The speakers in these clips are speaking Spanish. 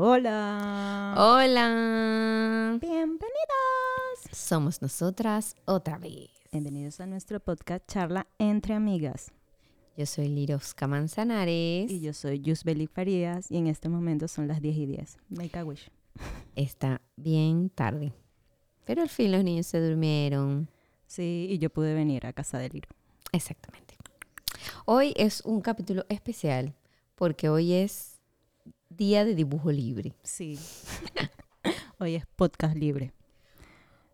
Hola, hola. Hola. Bienvenidos. Somos nosotras otra vez. Bienvenidos a nuestro podcast Charla entre amigas. Yo soy Lirosca Manzanares. Y yo soy Yusbeli Farías y en este momento son las 10 y 10. Make a wish. Está bien tarde. Pero al fin los niños se durmieron. Sí, y yo pude venir a casa de Liro. Exactamente. Hoy es un capítulo especial porque hoy es día de dibujo libre. Sí. Hoy es podcast libre.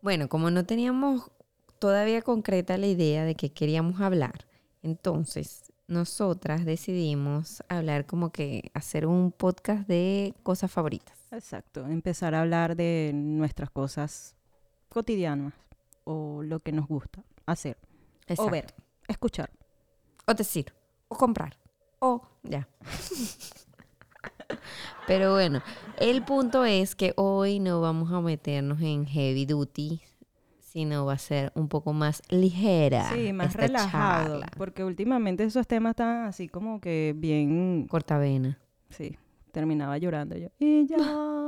Bueno, como no teníamos todavía concreta la idea de que queríamos hablar, entonces nosotras decidimos hablar como que hacer un podcast de cosas favoritas. Exacto. Empezar a hablar de nuestras cosas cotidianas o lo que nos gusta hacer o ver, escuchar. O decir, o comprar, o ya. Pero bueno, el punto es que hoy no vamos a meternos en heavy duty, sino va a ser un poco más ligera. Sí, más esta relajado. charla. Porque últimamente esos temas están así como que bien. Cortavena. Sí, terminaba llorando yo. Y llora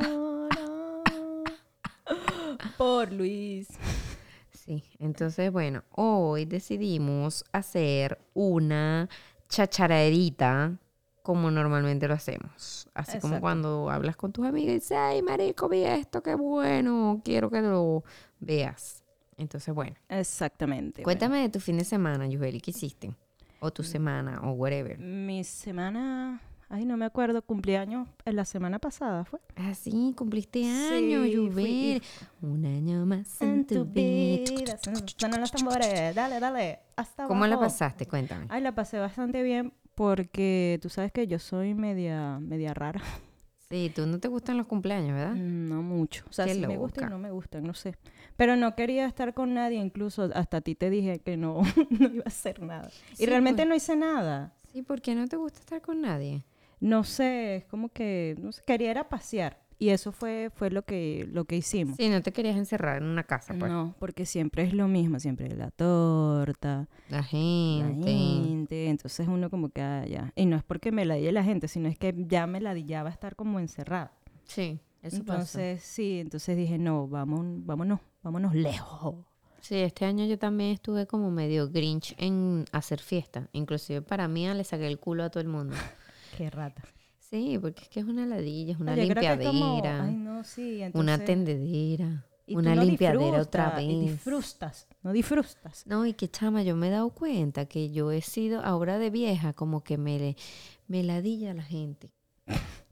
por Luis. Sí, entonces bueno, hoy decidimos hacer una chacharaderita como normalmente lo hacemos. Así como cuando hablas con tus amigas y dices, ay, marico, vi esto, qué bueno, quiero que lo veas. Entonces, bueno, Exactamente. cuéntame de tu fin de semana, Yubeli, ¿qué hiciste? O tu semana, o whatever. Mi semana. Ay, no me acuerdo, cumpleaños en la semana pasada fue. Ah, sí, cumpliste años, Sí. Un año más en, tu vida. Suenan los tambores. Dale, dale. Hasta ¿Cómo la pasaste? Cuéntame. Ay, la pasé bastante bien porque tú sabes que yo soy media, media rara. Sí, tú no te gustan los cumpleaños, ¿verdad? No mucho. O sea, sí me gustan y loca. no me gustan, no sé. Pero no quería estar con nadie, incluso hasta a ti te dije que no, no iba a hacer nada. Sí, y realmente pues. no hice nada. Sí, ¿por qué no te gusta estar con nadie? No sé, es como que, no sé, quería era pasear. Y eso fue, fue lo que, lo que hicimos. Sí, no te querías encerrar en una casa, pues. No, porque siempre es lo mismo, siempre la torta, La la gente. gente, entonces uno como que, ah, ya. Y no es porque me ladille la gente, sino es que ya me ladillaba estar como encerrada. Sí, eso entonces, sí, entonces dije, no, vamos, vámonos, vámonos lejos. Sí, este año yo también estuve como medio grinch en hacer fiesta. Inclusive para mí le saqué el culo a todo el mundo. Qué rata. Sí, porque es que es una ladilla, es una Oye, como- limpiadera, ay, no, sí, una entonces- tendedera, y tú una no limpiadera otra disfrutas, Y vez. disfrutas, no disfrutas. No, y que chama, yo me he dado cuenta que yo he sido ahora de vieja como que me, me ladilla a la gente.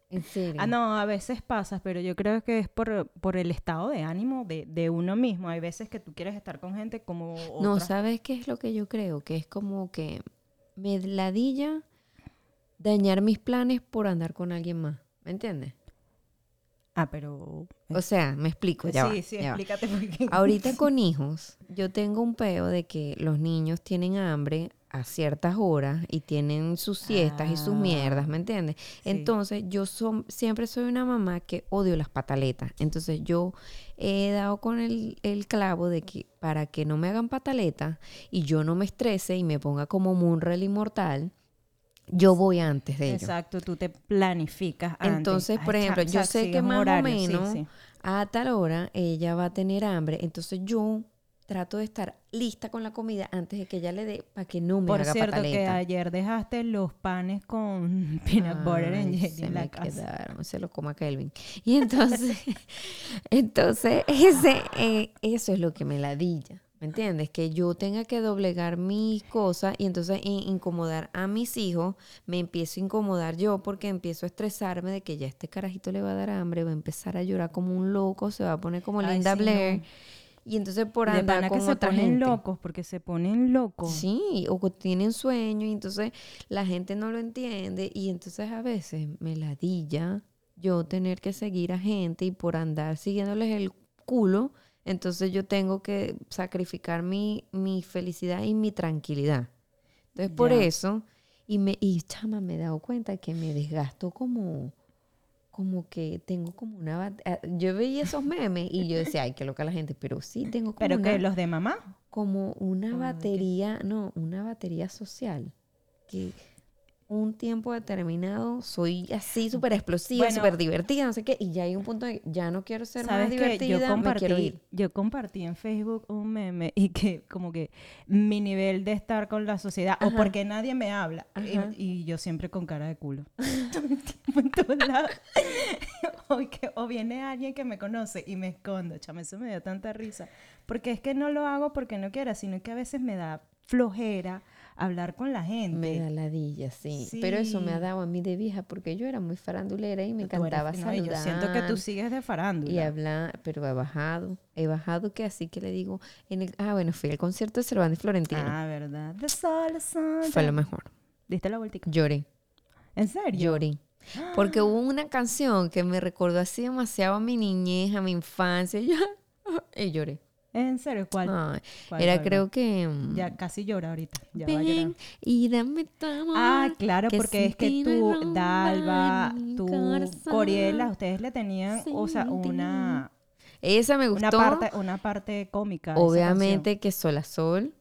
En serio. Ah, no, a veces pasa, pero yo creo que es por, por el estado de ánimo de, de uno mismo. Hay veces que tú quieres estar con gente como No. ¿sabes qué es lo que yo creo? Que es como que me ladilla dañar mis planes por andar con alguien más. ¿Me entiendes? Ah, pero... O sea, me explico, ya sí, va, sí, ya va. explícate porque... Ahorita con hijos, yo tengo un peo de que los niños tienen hambre a ciertas horas y tienen sus siestas y sus Ah, mierdas, ¿me entiendes? sí. Entonces, yo son- siempre soy una mamá que odio las pataletas. Entonces, yo he dado con el, el clavo de que para que no me hagan pataletas y yo no me estrese y me ponga como Munrel inmortal, yo voy antes de ellos. Exacto, tú te planificas antes. Entonces, por ejemplo, yo sé que más horario, o menos sí. a tal hora ella va a tener hambre, entonces yo trato de estar lista con la comida antes de que ella le dé para que no me Por haga cierto, que ayer dejaste los panes con peanut butter and Ay, jelly se en la me casa. quedaron, se lo coma Kelvin. Y entonces, entonces ese, eh, eso es lo que me ladilla. ¿Me entiendes? Que yo tenga que doblegar mis cosas y entonces in- incomodar a mis hijos, me empiezo a incomodar yo porque empiezo a estresarme de que ya este carajito le va a dar hambre, va a empezar a llorar como un loco, se va a poner como Ay, Linda sí, Blair. no. Y entonces por de andar con que se otra ponen gente. locos, porque se ponen locos. Sí, o tienen sueño y entonces la gente no lo entiende y entonces a veces me ladilla yo tener que seguir a gente y por andar siguiéndoles el culo, entonces yo tengo que sacrificar mi, mi felicidad y mi tranquilidad. Entonces por eso, y me, y chama, me he dado cuenta que me desgasto como, como que tengo como una... ah, Yo veía esos memes y yo decía, ay, qué loca la gente, pero sí tengo como Pero una que los de mamá. como una batería, no, una batería social. Que un tiempo determinado soy así súper explosiva, Bueno. súper divertida, no sé qué, y ya hay un punto de ya no quiero ser más divertida, Yo me quiero compartí, ir. yo compartí en Facebook un meme y que como que mi nivel de estar con la sociedad o porque nadie me habla y- yo siempre con cara de culo. O, que- o viene alguien que me conoce y me escondo chame eso me dio tanta risa. Porque es que no lo hago porque no quiera sino que a veces me da flojera hablar con la gente Me da ladilla, sí. Pero eso me ha Sí. dado a mí de vieja porque yo era muy farandulera y me eres- encantaba no, y saludar. yo siento que tú sigues de farándula Y hablar, pero he bajado. He bajado que así que le digo. En el, ah, bueno, fui al concierto de Cervantes Florentino. ah verdad The sol, sun, Fue lo mejor. diste la vueltica Lloré. ¿En serio? Lloré. Porque hubo una canción que me recordó así demasiado a mi niñez, a mi infancia. Y, yo, y lloré. ¿En serio? ¿Cuál? Ay, ¿Cuál, era cuál, creo que... mm, Ya casi llora ahorita. Ya va a llorar. Y dame tu amor. Ah, claro, que porque es que tú, Dalva, tú. Coriela, ustedes le tenían, o sea, una, Esa me gustó. una parte, una parte cómica. Obviamente que Sol a Sol.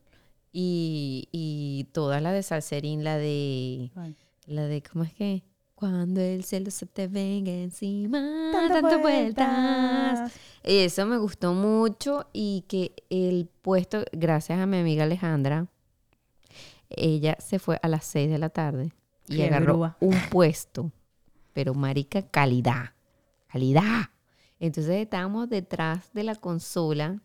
Y, y toda la de Salserín, la de... canción. La de, ¿cómo es que? Cuando el cielo se te venga encima, Tantas dando vueltas. vueltas. Eso me gustó mucho y que el puesto, gracias a mi amiga Alejandra, ella se fue a las 6 de la tarde y Qué agarró grúa. un puesto, pero marica, calidad, calidad. Entonces estábamos detrás de la consola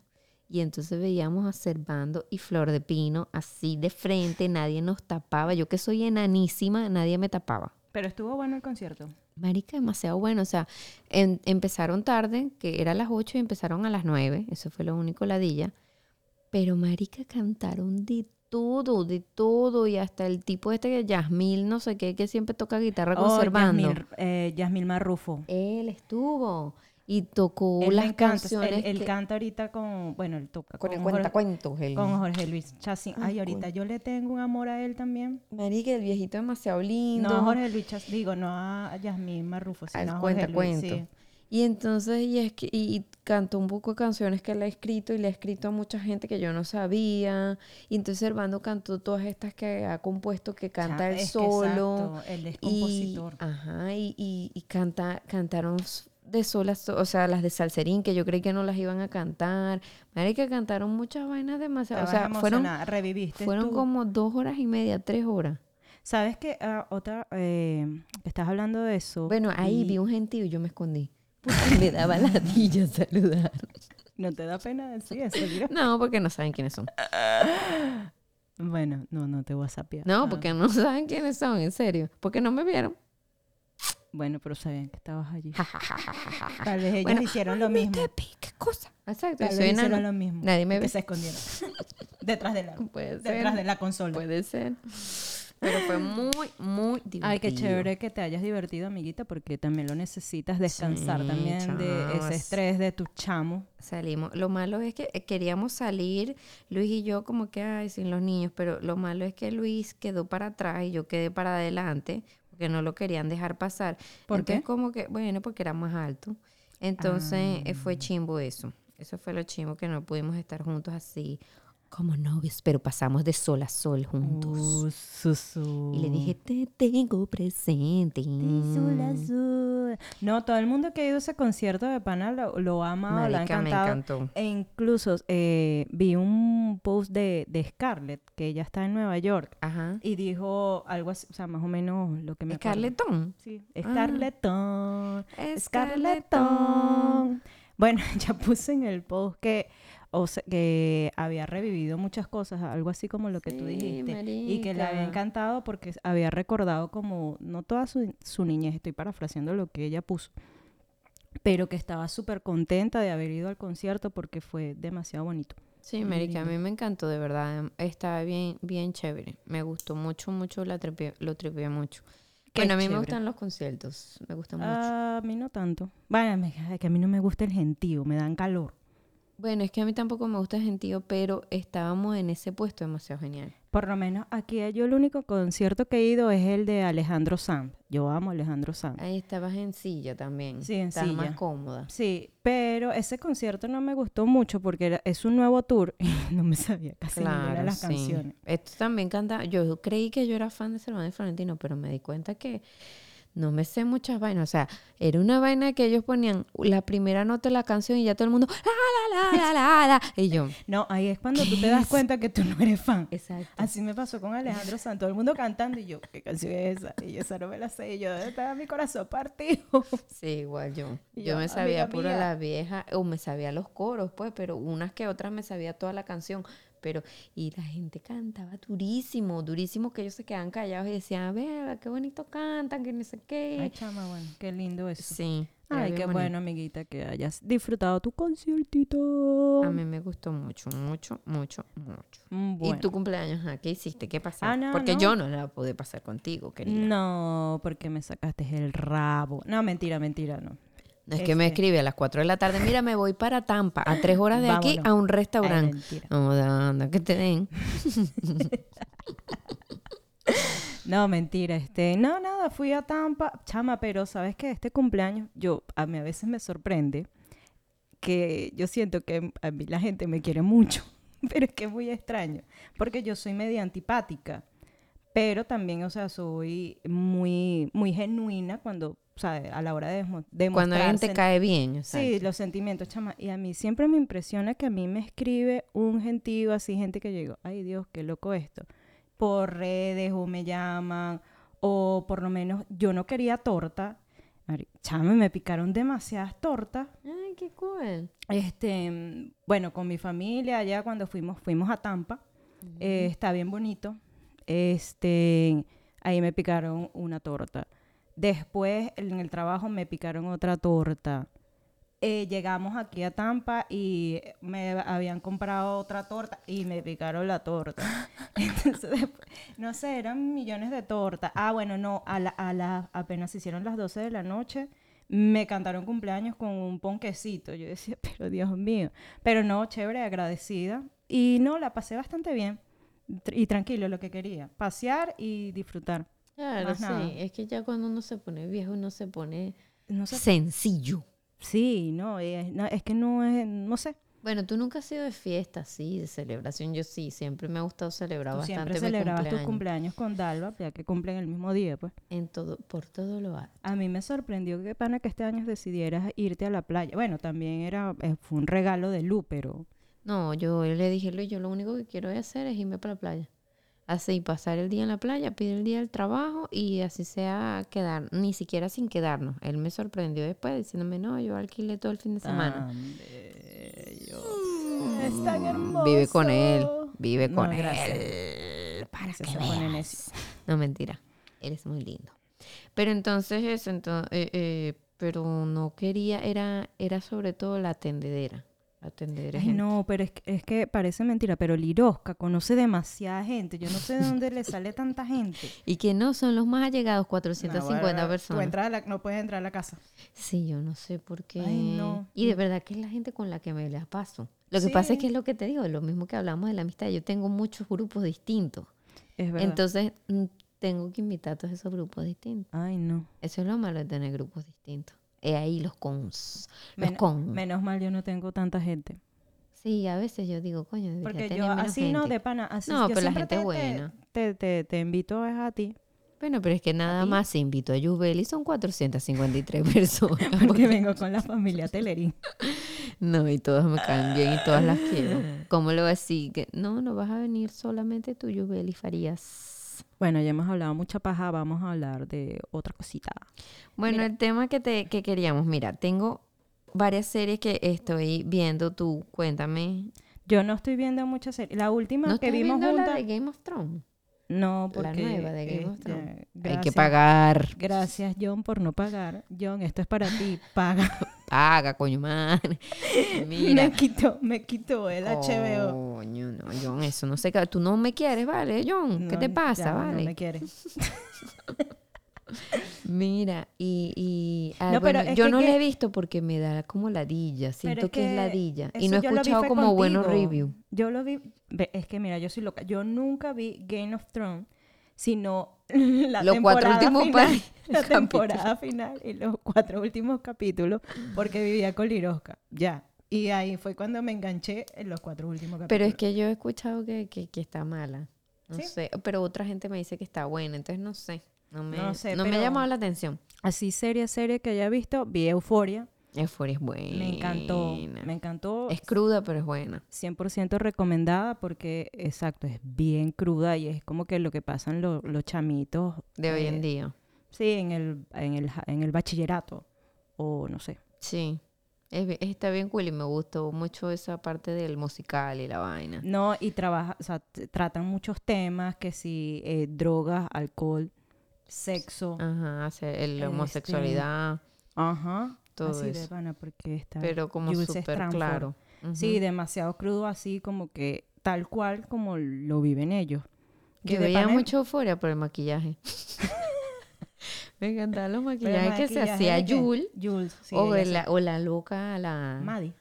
y entonces veíamos a Servando y Flor de Pino así de frente, nadie nos tapaba. Yo que soy enanísima, nadie me tapaba. Pero estuvo bueno el concierto. Marica, demasiado bueno. O sea, en- empezaron tarde, que era a las 8 y empezaron a las 9. Eso fue lo único ladilla. Pero, Marica, cantaron de todo, de todo. Y hasta el tipo este que Yasmil, no sé qué, que siempre toca guitarra Oh, conservando. Yasmil, eh, Yasmil Marrufo. Él estuvo y tocó Él las canciones. Él, él que- canta ahorita con, bueno, él toca con el Jorge- cuentacuentos. el- con Jorge Luis Chacín. Ay, ahorita yo le tengo un amor a él también. Marica, el viejito demasiado lindo. No a Jorge Luis Chacín, digo, no a Yasmín Marrufo, sino al a Jorge Luis, sí. Y entonces, y, es que, y, y cantó un poco de canciones que él ha escrito y le ha escrito a mucha gente que yo no sabía. Y entonces Servando cantó todas estas que ha compuesto, que canta él es que solo. exacto, él es y, compositor. ajá, y, y, y canta, cantaron de solas, o sea, las de Salserín, que yo creí que no las iban a cantar. Madre que cantaron muchas vainas demasiado. O sea, fueron, reviviste fueron tú. como dos horas y media, tres horas. ¿Sabes qué? Ah, otra, eh, que estás hablando de eso. Bueno, ahí y vi un gentío y yo me escondí. Porque me daba ladilla saludar. ¿No te da pena decir eso? No, porque no saben quiénes son. Bueno, no, no te voy a sapear. No, Ah, porque no saben quiénes son, en serio. Porque no me vieron. Bueno, pero sabían que estabas allí. Tal vez ellos Bueno, hicieron lo mismo. ¿Qué cosa? Exacto, Tal vez hicieron lo mismo. Nadie me que ve. se escondieron. detrás de la, Puede detrás ser. de la consola. Puede ser. Pero fue muy, muy divertido. Ay, qué chévere que te hayas divertido, amiguita, porque también lo necesitas descansar Sí, también de ese es- estrés de tu chamo. Salimos. Lo malo es que eh, queríamos salir, Luis y yo, como que, ay, sin los niños, pero lo malo es que Luis quedó para atrás y yo quedé para adelante, porque no lo querían dejar pasar. ¿Por Entonces, qué? como que, bueno, porque era más alto. Entonces, eh, fue Ah. chimbo eso. Eso fue lo chimbo que no pudimos estar juntos así como novios, pero pasamos de sol a sol juntos. Uh, susu. Y le dije, te tengo presente. Azul, azul. No, todo el mundo que ha ido a ese concierto de pana lo, lo ha amado, lo ha Marica, me encantado. encantó. E incluso eh, vi un post de, de Scarlett, que ella está en Nueva York, Ajá. y dijo algo así, o sea, más o menos lo que me acuerdo. Scarlettón. Sí, Ah. Scarlettón. Scarlettón. Bueno, ya puse en el post que, o sea, que había revivido muchas cosas, algo así como lo que tú dijiste. Y que le había encantado porque había recordado como, no toda su, su niñez, estoy parafraseando lo que ella puso, pero que estaba súper contenta de haber ido al concierto porque fue demasiado bonito. Sí, Muy Marica, a mí me encantó, de verdad. em, Estaba bien, bien chévere. Me gustó mucho, mucho, la lo tripié mucho. Qué bueno, a mí chévere. me gustan los conciertos. Me gustan mucho. A mí no tanto. Bueno, me- es que a mí no me gusta el gentío, me dan calor. Bueno, es que a mí tampoco me gusta Gentío, pero estábamos en ese puesto demasiado genial. Por lo menos aquí yo el único concierto que he ido es el de Alejandro Sanz. Yo amo a Alejandro Sanz. Ahí estabas en silla también. Sí, en Estabas más silla. cómoda. Sí, pero ese concierto no me gustó mucho porque era- es un nuevo tour y no me sabía casi ninguna de Claro, las sí. canciones. Esto también canta. Yo creí que yo era fan de Salvador Florentino, pero me di cuenta que no me sé muchas vainas. O sea, era una vaina que ellos ponían la primera nota de la canción y ya todo el mundo. La, la, la, la, la. Y yo. No, ahí es cuando tú ¿Qué te das es? cuenta que tú no eres fan. Exacto. Así me pasó con Alejandro Sanz, todo el mundo cantando y yo, ¿qué canción es esa? Y yo, esa no me la sé, y yo, ¿dónde está mi corazón partido? Sí, igual yo. Yo yo, me sabía pura mía. la vieja, o me sabía los coros, pues, pero unas que otras me sabía toda la canción. Pero, y la gente cantaba durísimo, durísimo, que ellos se quedaban callados y decían, vea, qué bonito cantan, que no sé qué. Ay, chama, bueno, qué lindo eso. sí. Ay, qué bonito. bueno, amiguita, que hayas disfrutado tu conciertito. A mí me gustó mucho, mucho, mucho, mucho. Mm, Bueno. ¿Y tu cumpleaños? ajá, ¿Qué hiciste? ¿Qué pasó? Ah, no, Porque no. yo no la pude pasar contigo, querida. No, porque me sacaste el rabo. No, mentira, mentira, no. No es que me Este. escribe a las 4 de la tarde, mira, me voy para Tampa, a tres horas de aquí, a un restaurante. No, anda, que te den. No, mentira, este, no, nada, fui a Tampa, chama, pero sabes que este cumpleaños, yo, a mí a veces me sorprende que yo siento que a mí la gente me quiere mucho, pero es que es muy extraño, porque yo soy media antipática, pero también, o sea, soy muy, muy genuina cuando, o sea, a la hora de demostrar Cuando alguien te cae bien. Sí, exacto. los sentimientos, chama. Y a mí siempre me impresiona que a mí me escribe un gentío así, gente que yo digo, ay Dios, qué loco esto. Por redes o me llaman, o por lo menos yo no quería torta. Chama, me picaron demasiadas tortas. Ay, qué cool. Este, bueno, con mi familia allá cuando fuimos, fuimos a Tampa. Eh, está bien bonito. Este, ahí me picaron una torta. Después en el trabajo me picaron otra torta. Eh, llegamos aquí a Tampa y me habían comprado otra torta y me picaron la torta. Entonces, después, no sé, eran millones de tortas. Ah, bueno, no, a la, a la, apenas se hicieron las 12 de la noche, me cantaron cumpleaños con un ponquecito. Yo decía, pero Dios mío. Pero no, chévere, agradecida. Y no, la pasé bastante bien y tranquilo, lo que quería. Pasear y disfrutar. Claro, sí. nada. Es que ya cuando uno se pone viejo, uno se pone No sé. sencillo. Sí, no, es, no, es que no es, no sé. Bueno, tú nunca has sido de fiesta, sí, de celebración. Yo sí, siempre me ha gustado celebrar Tú bastante siempre celebrabas tus cumpleaños. cumpleaños con Dalva, ya que cumplen el mismo día, pues. En todo, por todo lo alto. A mí me sorprendió que pana que este año decidieras irte a la playa. Bueno, también era eh, fue un regalo de Lu, pero No, yo le dije, Luis, yo lo único que quiero hacer es irme para la playa. Así, pasar el día en la playa, pedir el día del trabajo y así sea quedar, ni siquiera sin quedarnos. Él me sorprendió después diciéndome, no, yo alquilé todo el fin de semana. Bello. Es tan hermoso. Vive con él, vive con él. Para que veas. No, mentira. Él es muy lindo. Pero entonces eso, entonces, pero no quería, era, era sobre todo la tendedera. La tendedera. Ay, gente. no, pero es que, es que parece mentira, pero Lirosca conoce demasiada gente. Yo no sé de dónde le sale tanta gente. Y que no son los más allegados, 450 No, bueno, Tú personas. entras a la- no puedes entrar a la casa. Sí, yo no sé por qué. Ay, no. Y de verdad que es la gente con la que me la paso. Lo que pasa es que es lo que te digo, lo mismo que hablamos de la amistad. Yo tengo muchos grupos distintos. Es verdad. Entonces, mm, tengo que invitar a todos esos grupos distintos. Ay, no. Eso es lo malo de tener grupos distintos. Es ahí los cons. Los Men-. Menos mal yo no tengo tanta gente. Sí, a veces yo digo, coño, Porque yo menos así no, gente. de pana, así No, yo pero la gente te, buena. Te, te, te invito a ti. Bueno, pero es que nada ti? más se invitó a Yubel y son 453 personas. Porque vengo con la familia Telerín. No, y todas me caen bien y todas las quiero. ¿Cómo lo vas a decir? Que no, no vas a venir solamente tú, Yubel y Farías. Bueno, ya hemos hablado mucha paja, vamos a hablar de otra cosita. Bueno, Mira. el tema que, te, que queríamos, mira, tengo varias series que estoy viendo, tú cuéntame. Yo no estoy viendo muchas series. La última ¿No que vimos viendo la juntas. de Game of Thrones? No, La porque. nueva de Game of este. Hay que pagar. Gracias, John, por no pagar. John, esto es para ti. Paga. Paga, coño, madre. Mira. Me quitó, me quitó el HBO. Coño, no, John, eso no sé. qué- Tú no me quieres, ¿vale, John? ¿Qué No, te pasa, ya, vale? No me quiere. Mira, y, y ah, No, bueno, yo no que- la he visto porque me da como ladilla, siento es que, es ladilla. Y no he escuchado como buenos reviews. Yo lo vi, es que mira, yo soy loca. Yo nunca vi Game of Thrones, sino la Los cuatro temporada últimos final, la temporada final y los cuatro últimos capítulos, porque vivía con Lirosca, ya. Y ahí fue cuando me enganché en los cuatro últimos capítulos. Pero es que yo he escuchado que, que, que está mala. No ¿Sí? sé, pero otra gente me dice que está buena, entonces no sé. No me, No sé, no me ha llamado la atención. así serie, serie que haya visto, vi Euforia, Euphoria es buena. me encantó, me encantó. Es cruda, pero es buena. 100% recomendada porque, exacto, es bien cruda y es como que lo que pasan lo- los chamitos. De hoy eh, en día. Sí, en el, en el, en el bachillerato o no sé. Sí. Es está bien cool y me gustó mucho esa parte del musical y la vaina. No, y trabaja, o sea, tratan muchos temas que si eh, drogas, alcohol, sexo. Ajá, el- la Este, homosexualidad, Ajá. todo así de eso. pana porque está Pero como súper claro. Sí, demasiado crudo así como que tal cual como lo viven ellos. Que Yo veía mucha euforia por el maquillaje. me encantaban los maquillajes que se maquillaje hacía? Jules. Jules, sí, o, la, o la loca, la Maddie.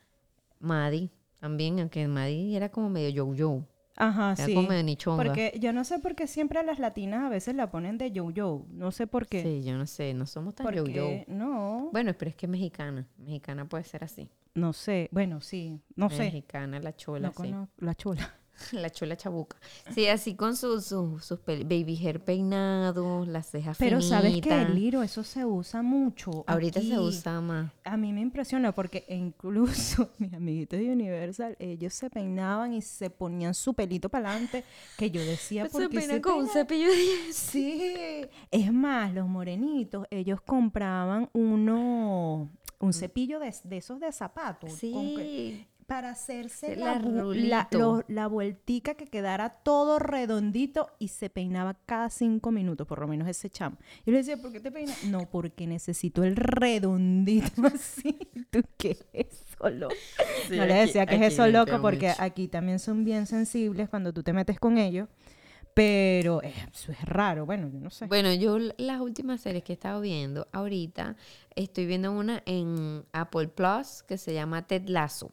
Maddie. También, aunque Maddie era como medio yo-yo. Ajá, Era sí. como medio nichonga. Porque yo no sé por qué siempre a las latinas a veces la ponen de yo-yo. No sé por qué. Sí, yo no sé, no somos tan Porque yo-yo. no, Bueno, pero es que es mexicana. Mexicana puede ser así. no sé. Bueno, sí, no sé. Mexicana, la chola, No sí. la chula. La chola chabuca. Sí, así con sus sus sus baby hair peinados, las cejas Pero sabes el liro, eso se usa mucho. Ahorita se usa más. A mí me impresiona porque incluso mis amiguitos de Universal, ellos se peinaban y se ponían su pelito para adelante, que yo decía, Se ¿por qué peina se con un cepillo de. Sí, es más, los morenitos, ellos compraban uno, un cepillo de, de esos de zapatos. con que- Sí. Para hacerse Sí, la, la la, rulito. lo- la vueltica que quedara todo redondito y se peinaba cada cinco minutos, por lo menos ese chamo. Yo le decía, ¿por qué te peinas? No, porque necesito el redondito así. ¿Tú qué es eso, loco? no le decía que es eso, loco, porque aquí también son bien sensibles cuando tú te metes con ellos. Pero eh, eso es raro, bueno, yo no sé. Bueno, yo las últimas series que he estado viendo, ahorita estoy viendo una en Apple Plus que se llama Ted Lasso.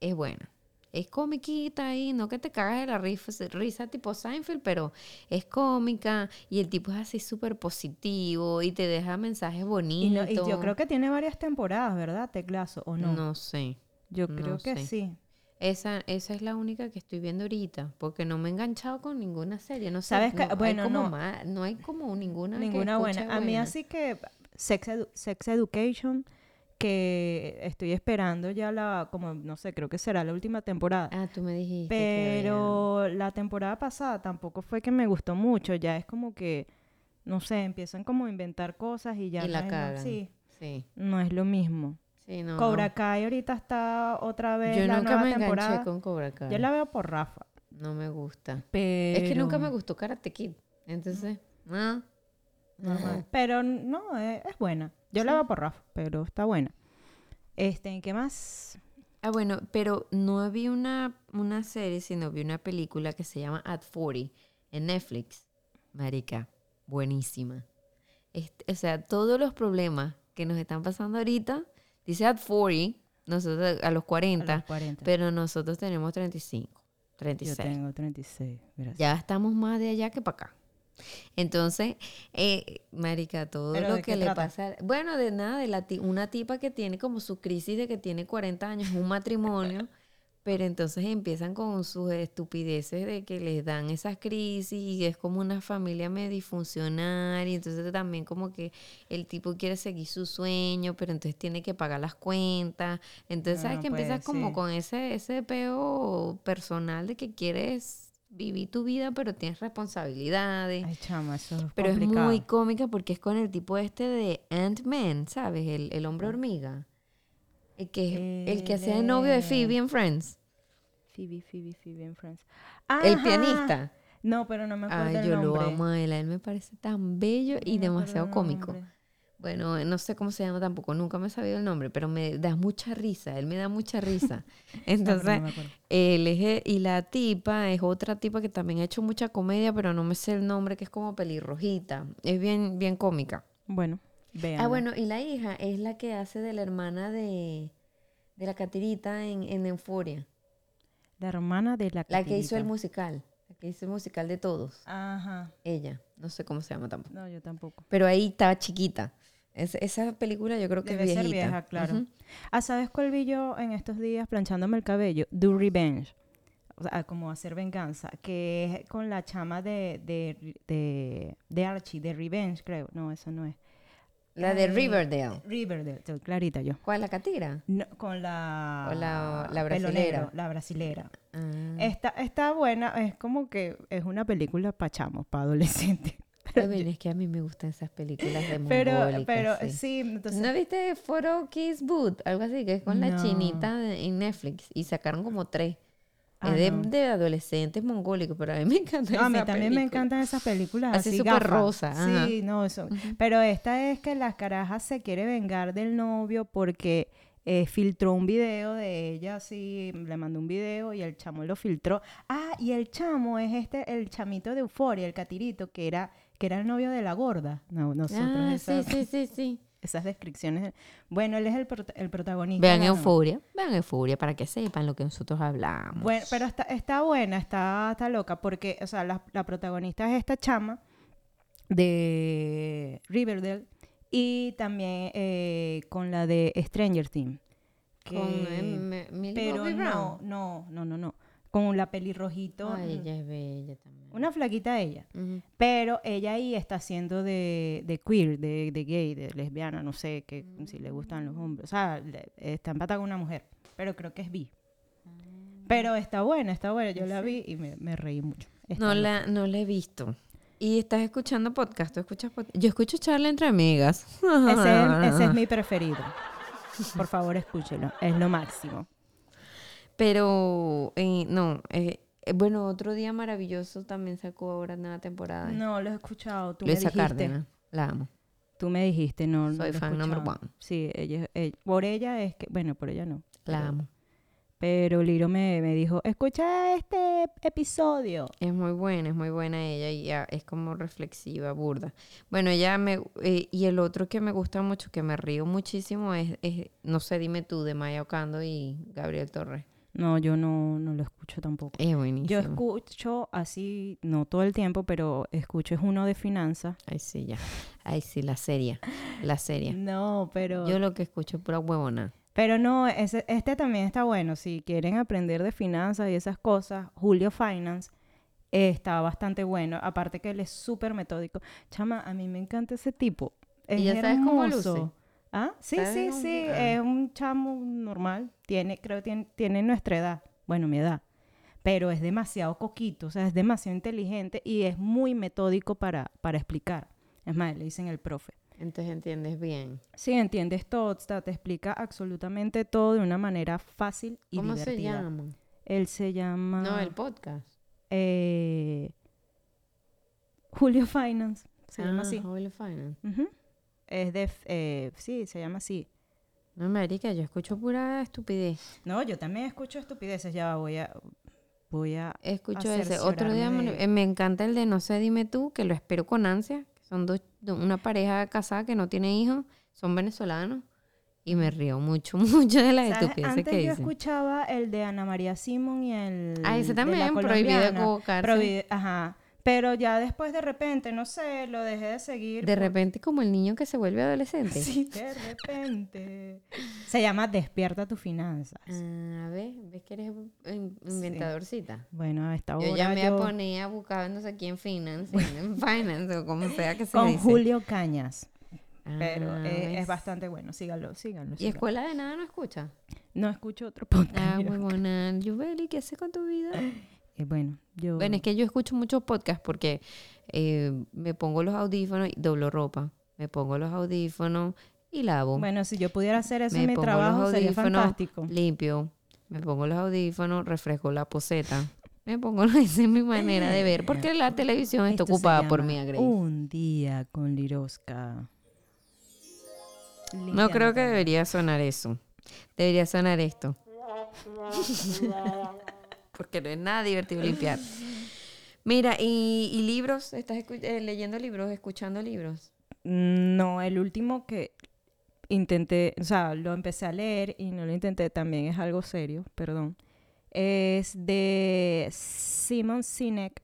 Es buena. Es comiquita ahí, no que te cagas de la risa, risa tipo Seinfeld, pero es cómica y el tipo es así súper positivo y te deja mensajes y, bonitos. no- y yo creo que tiene varias temporadas, ¿verdad? Teclazo, ¿o no? No sé. yo no creo que sé. sí. Esa, esa es la única que estoy viendo ahorita, porque no me he enganchado con ninguna serie. No sé, ¿Sabes no, hay Bueno, como no. más- no hay como ninguna que Ninguna buena. A mí así que Sex, Edu- Sex Education, que estoy esperando ya la, como no sé, creo que será la última temporada. Ah, tú me dijiste. que Pero la temporada pasada tampoco fue que me gustó mucho. Ya es como que, no sé, empiezan como a inventar cosas y ya Y no es- cagan. sí, había- Sí, no es lo mismo. sí, no. Cobra no. Kai ahorita está otra vez Yo la nunca nueva me enganché temporada. con Cobra Kai. Yo la veo por Rafa. No me gusta. Pero... Es que nunca me gustó Karate Kid. Entonces, ah, Normal. Pero no, es, es buena. Yo la veo por Rafa, pero está buena. Este, ¿qué más? Ah, bueno, pero no vi una, una serie, sino vi una película que se llama At 40 en Netflix. Marica, buenísima. Este, o sea, todos los problemas que nos están pasando ahorita, dice At 40, nosotros a los 40, A los 40. pero nosotros tenemos 35, Yo 36. tengo 36, gracias. Ya estamos más de allá que para acá. Entonces, eh, marica, todo ¿Pero lo que le trata? pasa, bueno, de nada, de la una tipa que tiene como su crisis de que tiene 40 años, un matrimonio, pero entonces empiezan con sus estupideces de que les dan esas crisis y es como una familia medio disfuncional y entonces también como que el tipo quiere seguir su sueño, pero entonces tiene que pagar las cuentas. Entonces, ¿sabes que empiezas pues, como con ese, ese peo personal de que quieres vivir tu vida, pero tienes responsabilidades. Ay, chama, eso es pero es muy cómica porque es con el tipo este de Ant-Man, ¿sabes? El, el hombre hormiga. El que, el que hacía de novio de Phoebe en Friends. Phoebe, Phoebe, Phoebe en Friends. El pianista. No, pero no me acuerdo Ay, el yo nombre. lo amo a él. A él me parece tan bello y No demasiado el cómico. nombre. Bueno, no sé cómo se llama tampoco, nunca me he sabido el nombre, pero me da mucha risa, él me da mucha risa. Pero Entonces, no él es, y la tipa es otra tipa que también ha hecho mucha comedia, pero no me sé el nombre, que es como pelirrojita. Es bien, bien cómica. Bueno, vean. Ah, bueno, y la hija es la que hace de la hermana de, de la catirita en, en Euforia. La hermana de la La que hizo el Catirita. musical. La que hizo el musical de todos. Ajá. Ella. No sé cómo se llama tampoco. No, yo tampoco. Pero ahí estaba chiquita. Es- esa película yo creo que Debe es ser viejita. vieja, claro. Ujú. Ah, ¿sabes cuál vi yo en estos días planchándome el cabello? Do Revenge. O sea, como hacer venganza. Que es con la chama de, de, de, de Archie, de Revenge, creo. No, eso no es. La de Riverdale. Riverdale, clarita yo. ¿Cuál? ¿La catira? No, con la... O la- la brasilera. la brasilera. Ah. Está, está buena, es como que es una película para chamos, para adolescentes. Ay, bueno, es que a mí me gustan esas películas de Pero, mongólicas, pero sí. sí, entonces... ¿No viste Photo Kiss Boot? Algo así, que es con la chinita en Netflix. Y sacaron como tres. Ah, es de, no. de adolescentes mongólicos, pero a mí me encanta No, a mí esa también me encantan esas películas Así así, súper rosa, ajá. Sí, no, eso. Pero esta es que la caraja se quiere vengar del novio porque eh, filtró un video de ella, así, le mandó un video y el chamo lo filtró. Ah, y el chamo es este, el chamito de Euforia, el catirito, que era, que era el novio de la gorda. No, nosotros Ah, sí, esas, sí, sí, sí. esas descripciones. Bueno, él es el, prota- el protagonista. Vean Euforia, vean Euforia para que sepan lo que nosotros hablamos. Bueno, pero está, está buena, está, está loca, porque, o sea, la, la protagonista es esta chama de Riverdale y también eh, con la de Stranger Things. que- Con eh, Millie pero Bobby no, Brown. no, no, no, no. Con la pelirrojito. Ay, ella es bella también. Una flaquita ella. Pero ella ahí está haciendo de, de queer, de, de gay, de lesbiana, no sé que, si le gustan los hombres. O sea, le- está empatada con una mujer, pero creo que es bi. Pero está buena, está buena. Yo la vi y me, me reí mucho. Está No la, no la he visto. ¿Y estás escuchando podcast? ¿Tú escuchas podcast? Yo escucho charla entre amigas. Ese es, ese es mi preferido. Por favor, escúchelo. Es lo máximo. Pero, eh, no. eh, eh, bueno, otro día maravilloso también sacó ahora nueva temporada. No, lo he escuchado. Tú Luisa me dijiste. Cárdenas. La amo. Tú me dijiste, no. Soy lo fan number one. Sí, ella, ella- por ella es que, bueno, por ella no. La pero- amo. Pero Liro me, me dijo, escucha este episodio. Es muy buena, es muy buena ella y ya es como reflexiva, burda. Bueno, ella me... eh, y el otro que me gusta mucho, que me río muchísimo, es, es No sé, dime tú, de Maya Ocando y Gabriel Torres. No, yo no, no lo escucho tampoco. Es buenísimo. Yo escucho así, no todo el tiempo, pero escucho es uno de finanzas. Ay, sí, ya. Ay, sí, la serie. La serie. No, pero... Yo lo que escucho es pura huevona. Pero no, ese- este también está bueno. Si quieren aprender de finanzas y esas cosas, Julio Finance eh, está bastante bueno. Aparte que él es súper metódico. Chama, a mí me encanta ese tipo. Es ¿Y ya sabes cómo luce? ¿Ah? Sí, ¿Sabes sí, cómo? sí. Ah. Es un chamo normal. Tiene, creo que tiene, tiene nuestra edad. Bueno, mi edad. Pero es demasiado coquito, o sea, es demasiado inteligente y es muy metódico para, para explicar. Es más, le dicen el profe. Entonces entiendes bien. Sí, entiendes todo, te explica absolutamente todo de una manera fácil y ¿Cómo se divertida. llama? Él se llama No, el podcast. eh, Julio Finance, se llama Ah, así. Julio Finance. Es de, eh, sí, se llama así. No, marica, yo escucho pura estupidez. No, yo también escucho estupideces, ya voy a, voy a, Escucho a ese. Otro día de- eh, me encanta el de No sé, dime tú, que lo espero con ansia. Son dos, do- una pareja casada que no tiene hijos, son venezolanos. Y me río mucho, mucho de las estupideces Antes que yo dicen. escuchaba el de Ana María Simón y el Ah, ese de la también, prohibido. Prohibi- ajá. Pero ya después de repente, no sé, lo dejé de seguir. De por- repente, como el niño que se vuelve adolescente. Sí, de repente. Se llama Despierta tus finanzas. Ah, ¿ves? ¿Ves que eres in- inventadorcita? Bueno, a esta hora Yo ya me yo- ponía a buscar no sé quién finance, en finance o como sea que se con dice. Julio Cañas. Pero Ah, eh, es bastante bueno. Síganlo, síganlo. ¿Y síganlo. escuela de nada no escucha? No escucho otro podcast. Ah, huevona. Yubeli, ¿qué haces con tu vida? Eh, bueno, yo. Bueno, es que yo escucho muchos podcasts porque eh, me pongo los audífonos y doblo ropa. Me pongo los audífonos y lavo. Bueno, si yo pudiera hacer eso me en mi trabajo, sería fantástico. limpio. Me pongo los audífonos, refresco la poseta. Me pongo, esa es mi manera de ver, porque la televisión está Esto se ocupada por mí, Agrey. Un día con Liroska. No creo que debería sonar eso. Debería sonar esto. Porque no es nada divertido limpiar. Mira, ¿y, y libros? ¿Estás eh, leyendo libros, escuchando libros? No, el último que intenté, o sea, lo empecé a leer y no lo intenté, también es algo serio, perdón. Es de Simon Sinek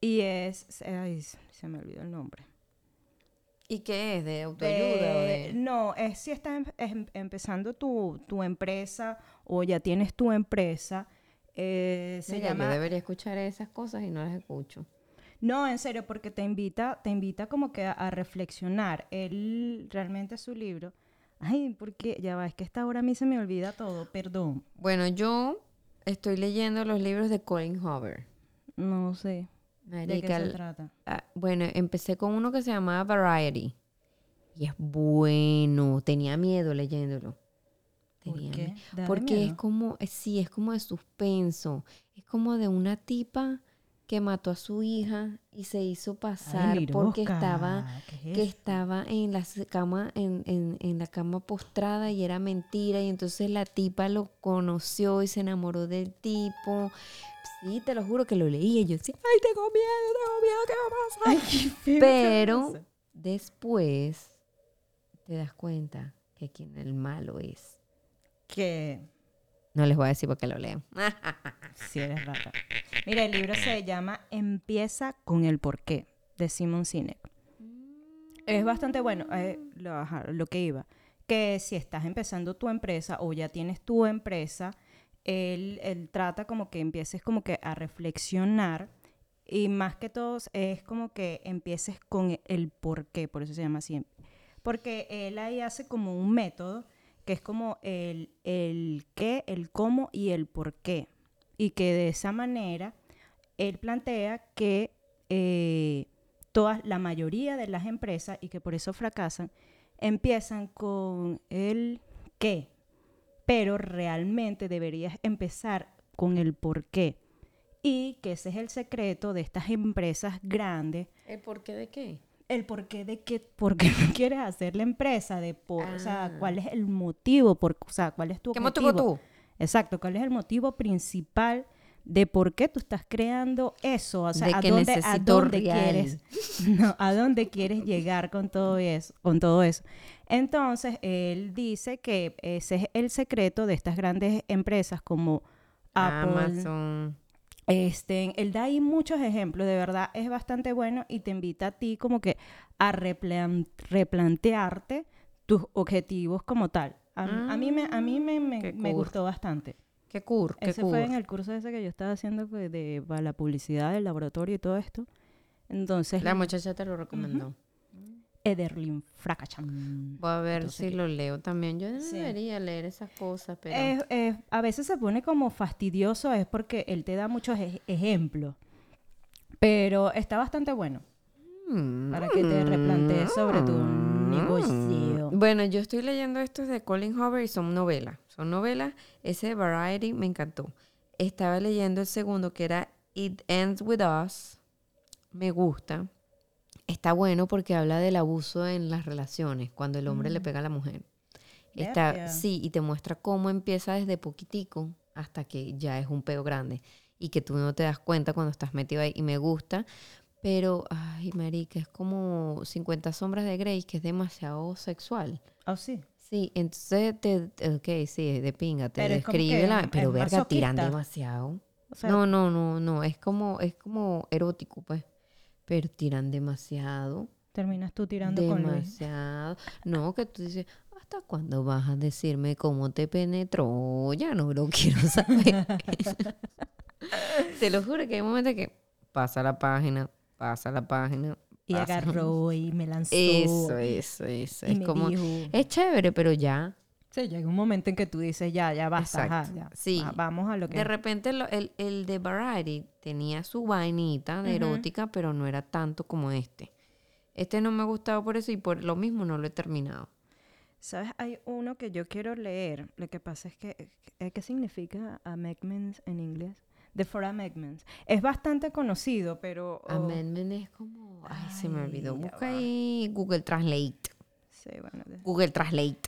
y es, ay, se me olvidó el nombre. ¿Y qué es? ¿De autoayuda o De- de...? No, es si estás em- em- empezando tu, tu empresa o ya tienes tu empresa. Eh, se Mira, llama... yo debería escuchar esas cosas y no las escucho. No, en serio, porque te invita, te invita como que a, a reflexionar. Él realmente su libro. Ay, porque ya va, es que esta hora a mí se me olvida todo, perdón. Bueno, yo estoy leyendo los libros de Colin Hoover. No sé de qué se trata. ah, bueno, empecé con uno que se llamaba Variety. Y es bueno. Tenía miedo leyéndolo. ¿Por Tenía qué? mie- ¿Da de Porque es como, eh, sí, es como de suspenso. Es como de una tipa que mató a su hija y se hizo pasar Ay, porque estaba ¿qué es que estaba en la cama en, en- en la cama postrada y era mentira y entonces la tipa lo conoció y se enamoró del tipo. Sí te lo juro que lo leí y yo decía ay tengo miedo tengo miedo qué va a pasar Ay, qué feo, pero después te das cuenta que quien el malo es Que no les voy a decir porque lo lean si eres rata. Mira, el libro se llama Empieza con el porqué, de Simon Sinek. Es bastante bueno, eh, lo, que iba. Que si estás empezando tu empresa o ya tienes tu empresa, él, él trata como que empieces como que a reflexionar y más que todo es como que empieces con el por qué, por eso se llama así. Porque él ahí hace como un método que es como el, el qué, el cómo y el por qué. Y que de esa manera él plantea que eh, todas, la mayoría de las empresas, y que por eso fracasan, empiezan con el qué, pero realmente deberías empezar con el por qué. Y que ese es el secreto de estas empresas grandes, el por qué de qué el por qué de qué, por qué no quieres hacer la empresa, de por, o sea, Ah. cuál es el motivo, por, o sea, cuál es tu qué objetivo. motivo tú Exacto, ¿cuál es el motivo principal de por qué tú estás creando eso? O sea, De ¿a que dónde, a dónde real. quieres, no, a dónde quieres llegar con todo eso, con todo eso. Entonces, él dice que ese es el secreto de estas grandes empresas como Apple, Amazon este, él da ahí muchos ejemplos, de verdad es bastante bueno y te invita a ti como que a replan- replantearte tus objetivos como tal. A, a mí me, a mí me, me- me gustó bastante. qué qué Ese fue en el curso ese que yo estaba haciendo que de, para la publicidad del laboratorio y todo esto. Entonces, la muchacha te lo recomendó Ederlin Fracacham. Voy a ver Entonces, si lo leo también. Yo Sí. debería leer esas cosas, pero... Es- es- a veces se pone como fastidioso, es porque él te da muchos ej- ejemplos. Pero está bastante bueno. Mm, para que te replantees sobre tu negocio. Bueno, yo estoy leyendo estos de Colin Hoover y son novelas. Son novelas. Ese de Variety me encantó. Estaba leyendo el segundo que era It Ends With Us. Me gusta. Está bueno porque habla del abuso en las relaciones, cuando el hombre le pega a la mujer. Está, sí, y te muestra cómo empieza desde poquitico hasta que ya es un peo grande y que tú no te das cuenta cuando estás metido ahí. Y me gusta, pero, ay, marica, es como 50 sombras de Grey, que es demasiado sexual. Oh, sí. Sí, entonces, te, ok, sí, de pinga, te Pero describe que la... es Pero verga, tiran masoquista. demasiado. O sea, no, no, no, no, es como, es como erótico, pues. Pero tiran demasiado. terminas tú tirando con Luis. Demasiado. No, que tú dices, ¿hasta cuándo vas a decirme cómo te penetró? Ya no lo quiero saber. te lo juro que hay momentos que pasa la página, pasa la página. Y agarró y me lanzó. Eso, eso, eso. y Es me como, dijo. es chévere, pero ya. Sí, llega un momento en que tú dices, ya, ya basta, ajá, ya. Sí. va- vamos a lo que De repente lo- el, el de Variety tenía su vainita de Ujú. erótica, pero no era tanto como este. Este no me ha gustado por eso y por lo mismo no lo he terminado. ¿Sabes? Hay uno que yo quiero leer. Lo que pasa es que, eh, ¿qué significa amendments en inglés? The Four Amendments. Es bastante conocido, pero... oh, Amendment es como. Ay, se me olvidó. Ay, Busca ahí Google Translate. sí, bueno, Google Translate.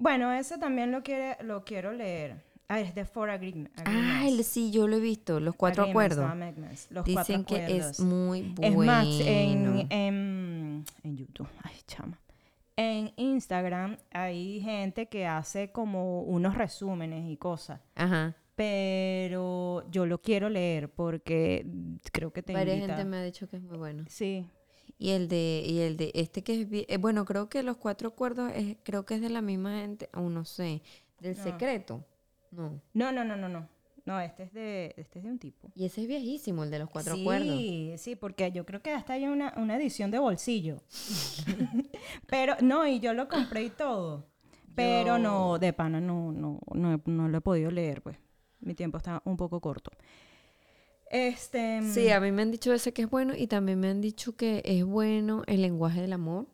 Bueno, ese también lo, quiere, lo quiero leer. Ah, es The Four Agree- Agreements. Ah, el, sí, yo lo he visto. Los cuatro Agreements, acuerdos. los Dicen cuatro que es muy bueno. Es más, en, en, en YouTube. Ay, chamo. En Instagram hay gente que hace como unos resúmenes y cosas. Ajá. Pero yo lo quiero leer porque creo que te Varias invita- gente me ha dicho que es muy bueno. Sí. Y el de, y el de este que es eh, bueno, creo que los cuatro acuerdos es, creo que es de la misma gente, aún no sé, del No. secreto. No. No, no, no, no, no. No, este es de, este es de un tipo. Y ese es viejísimo, el de los cuatro sí, acuerdos. Sí, porque yo creo que hasta hay una, una edición de bolsillo. pero no, y yo lo compré y todo. Pero Yo- no, de pana no, no, no, no lo he podido leer, pues. Mi tiempo está un poco corto. Este. Sí, a mí me han dicho ese que es bueno y también me han dicho que es bueno el lenguaje del amor.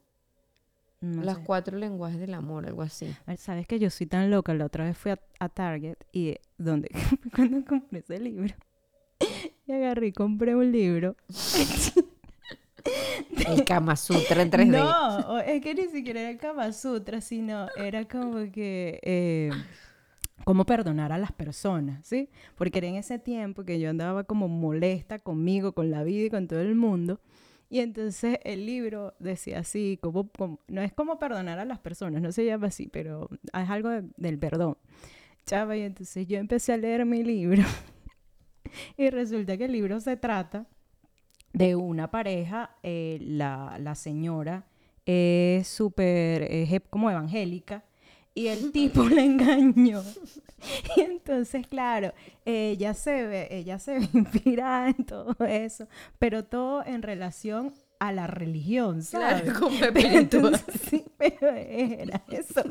no Los sé. cuatro lenguajes del amor, algo así. Sabes que yo soy tan loca. La otra vez fui a, a Target y donde cuando compré ese libro y agarré y compré un libro. El Kama Sutra en 3D. No, es que ni siquiera era el Kama Sutra, sino era como que eh, cómo perdonar a las personas, ¿sí? Porque era en ese tiempo que yo andaba como molesta conmigo, con la vida y con todo el mundo. Y entonces el libro decía así, como, como- no es como perdonar a las personas, no se llama así, pero es algo de- del perdón. Chava, y entonces yo empecé a leer mi libro. y resulta que el libro se trata de una pareja, eh, la, la señora es súper, como evangélica, y el tipo la engañó. Y entonces, claro, ella se ve, ella se ve inspirada en todo eso, pero todo en relación a la religión, ¿sabes? Claro, como espiritual. sí, pero era eso.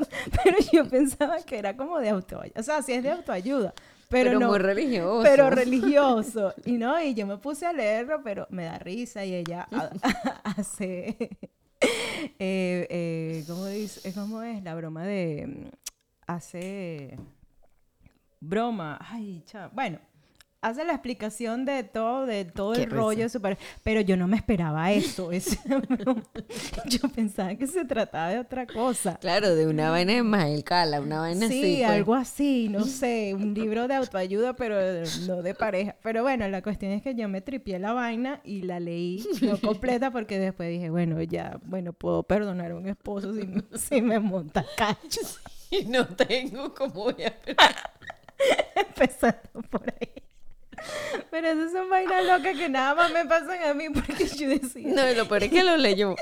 Pero yo pensaba que era como de autoayuda. O sea, sí es de autoayuda, pero, Pero, no. muy religioso. Pero religioso. Y no, y yo me puse a leerlo, pero me da risa y ella ha- hace. eh, eh, ¿cómo, dice? ¿Cómo es la broma de. mm, Hace. Broma. Ay, cha- Bueno. Hace la explicación de todo, de todo Qué el rollo de su pareja. Pero yo no me esperaba eso. esa broma. yo pensaba que se trataba de otra cosa. Claro, de una vaina de Mael Cala, una vaina Sí, así. pues. algo así, no sé, un libro de autoayuda, pero no de pareja. Pero bueno, la cuestión es que yo me tripié la vaina y la leí no completa porque después dije, bueno, ya, bueno, puedo perdonar a un esposo si, si me monta cacho. Y no tengo cómo voy a Empezando por ahí. Pero esas son vainas locas que nada más me pasan a mí porque yo decía, No, lo peor es que lo leyó.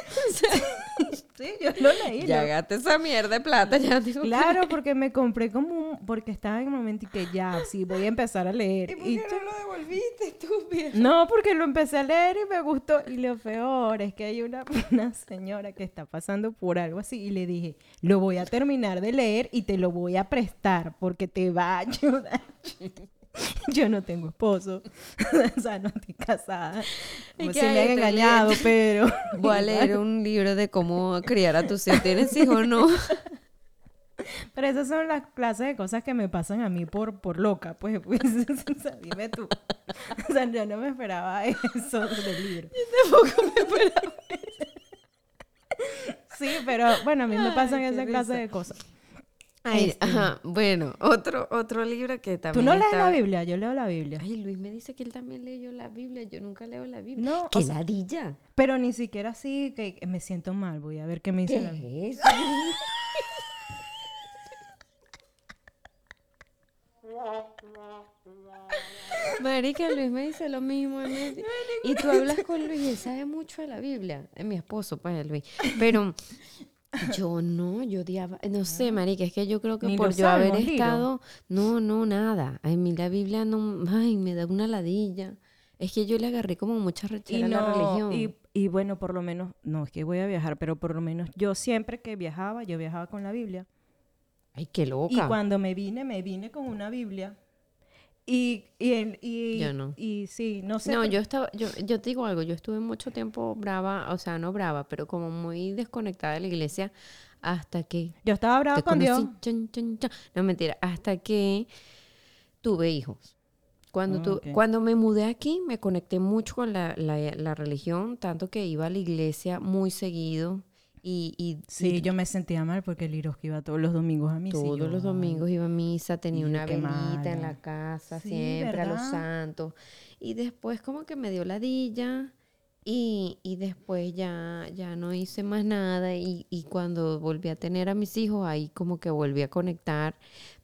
sí, yo lo leí. Ya ¿no? gasté esa mierda de plata, ya que Claro, porque me compré como un, porque estaba en el momento y que ya, sí, voy a empezar a leer. ¿Y por Y qué no lo devolviste, estúpida? No, porque lo empecé a leer y me gustó. Y lo peor es que hay una, una señora que está pasando por algo así y le dije, lo voy a terminar de leer y te lo voy a prestar porque te va a ayudar. Yo no tengo esposo, o sea, no estoy casada. Sí ahí me han engañado, pero... Voy a leer un libro de cómo criar a tus hijos. ¿Tienes hijos o no? Pero esas son las clases de cosas que me pasan a mí por, por loca, pues, pues o sea, dime tú. O sea, yo no me esperaba eso del libro. Tampoco me esperaba. Sí, pero bueno, a mí me pasan qué esa clase risa. de cosas. Ay, Este. ajá, bueno, otro, otro libro que ¿Tú también no lees está- la Biblia? Yo leo la Biblia. Ay, Luis me dice que él también leyó la Biblia. Yo nunca leo la Biblia. No, ¡Qué o sea, ladilla! pero ni siquiera así que me siento mal. Voy a ver qué me dice ¿Qué la Biblia. es eso? Marica, Luis me dice lo mismo. dice- Y tú hablas con Luis y él sabe mucho de la Biblia. Es mi esposo, pues, Luis. Pero yo no, yo odiaba. No sé, Marica, es que yo creo que Ni por yo haber estado. No, no, nada. A mí la Biblia no. Ay, me da una ladilla. Es que yo le agarré como mucha Y, rechera a la no, religión. y, y bueno, por lo menos, no es que voy a viajar, pero por lo menos yo siempre que viajaba, yo viajaba con la Biblia. Ay, qué Y loca. cuando me vine, me vine con una Biblia. Y, y, y, Yo no. y sí, no sé. No, yo estaba, yo, yo te digo algo, yo estuve mucho tiempo brava, o sea, no brava, pero como muy desconectada de la iglesia hasta que yo estaba brava con Dios. No, mentira, hasta que tuve hijos. Cuando, tu- cuando me mudé aquí, me conecté mucho con la, la, la religión, tanto que iba a la iglesia muy seguido y, y, Sí, y yo me sentía mal porque el Iroski iba todos los domingos a misa. todos yo, los domingos iba a misa, tenía una velita en la casa Sí, siempre, a los santos. Y después como que me dio ladilla Y, y después ya, ya no hice más nada y, y cuando volví a tener a mis hijos, ahí como que volví a conectar.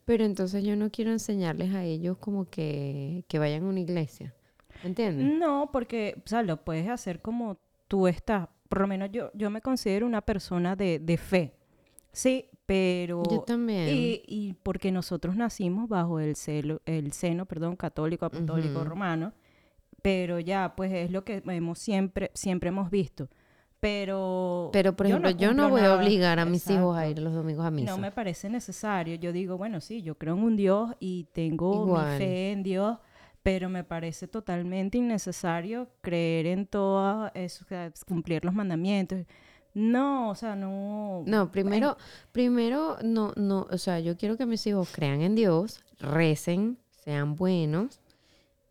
Pero entonces yo no quiero enseñarles a ellos como que, que vayan a una iglesia. ¿Me entiendes? No, porque, o sea, lo puedes hacer como tú estás. Por lo menos yo, yo me considero una persona de, de fe. Sí, pero... Yo también. Y, y porque nosotros nacimos bajo el, celo, el seno, perdón, católico, apostólico, romano. Pero ya, pues es lo que hemos siempre, siempre hemos visto. Pero... Pero, por ejemplo, yo no, cumplo voy a obligar a mis hijos a ir los domingos a misa. No me parece necesario. Yo digo, bueno, sí, yo creo en un Dios y tengo Igual. mi fe en Dios, pero me parece totalmente innecesario creer en todo eso, cumplir los mandamientos. No, o sea, no. No, primero, primero, no, no, o sea, yo quiero que mis hijos crean en Dios, recen, sean buenos,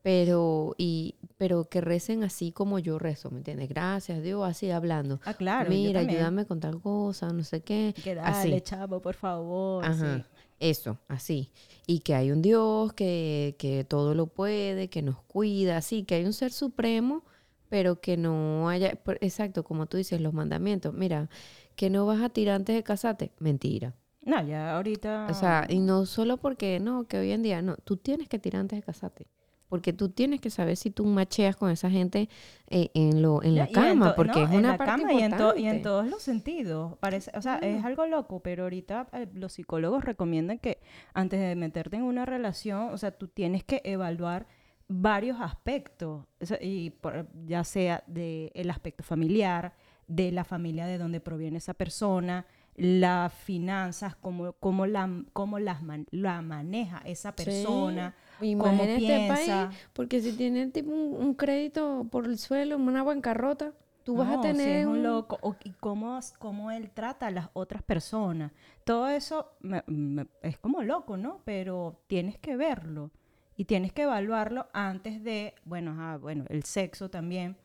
pero, y, pero que recen así como yo rezo, ¿me entiendes? Gracias, Dios, así hablando. Ah, claro. Mira, ayúdame con tal cosa, no sé qué. Que así. dale, chavo, por favor. Ajá, sí. Eso, así. Y que hay un Dios que, que todo lo puede, que nos cuida, así, que hay un ser supremo, pero que no haya, exacto, como tú dices, los mandamientos. Mira, que no vas a tirar antes de casarte, mentira. No, ya ahorita. O sea, y no solo porque, no, que hoy en día, no, tú tienes que tirar antes de casarte. Porque tú tienes que saber si tú macheas con esa gente eh, en, lo, en la y cama, porque no, es en una la parte cama y en, importante. y en todos los sentidos. Parece, o sea, es algo loco, pero ahorita eh, los psicólogos recomiendan que antes de meterte en una relación, o sea, tú tienes que evaluar varios aspectos, y por- ya sea de el aspecto familiar, de la familia de donde proviene esa persona, las finanzas, cómo, cómo, la, cómo las man- la maneja esa persona, cómo este piensa. país, porque si tienen tipo un, un crédito por el suelo, una bancarrota, tú vas a si tener es un loco. O, y cómo, cómo él trata a las otras personas. Todo eso me- me- es como loco, ¿no? Pero tienes que verlo. Y tienes que evaluarlo antes de, bueno, ajá, bueno, el sexo también.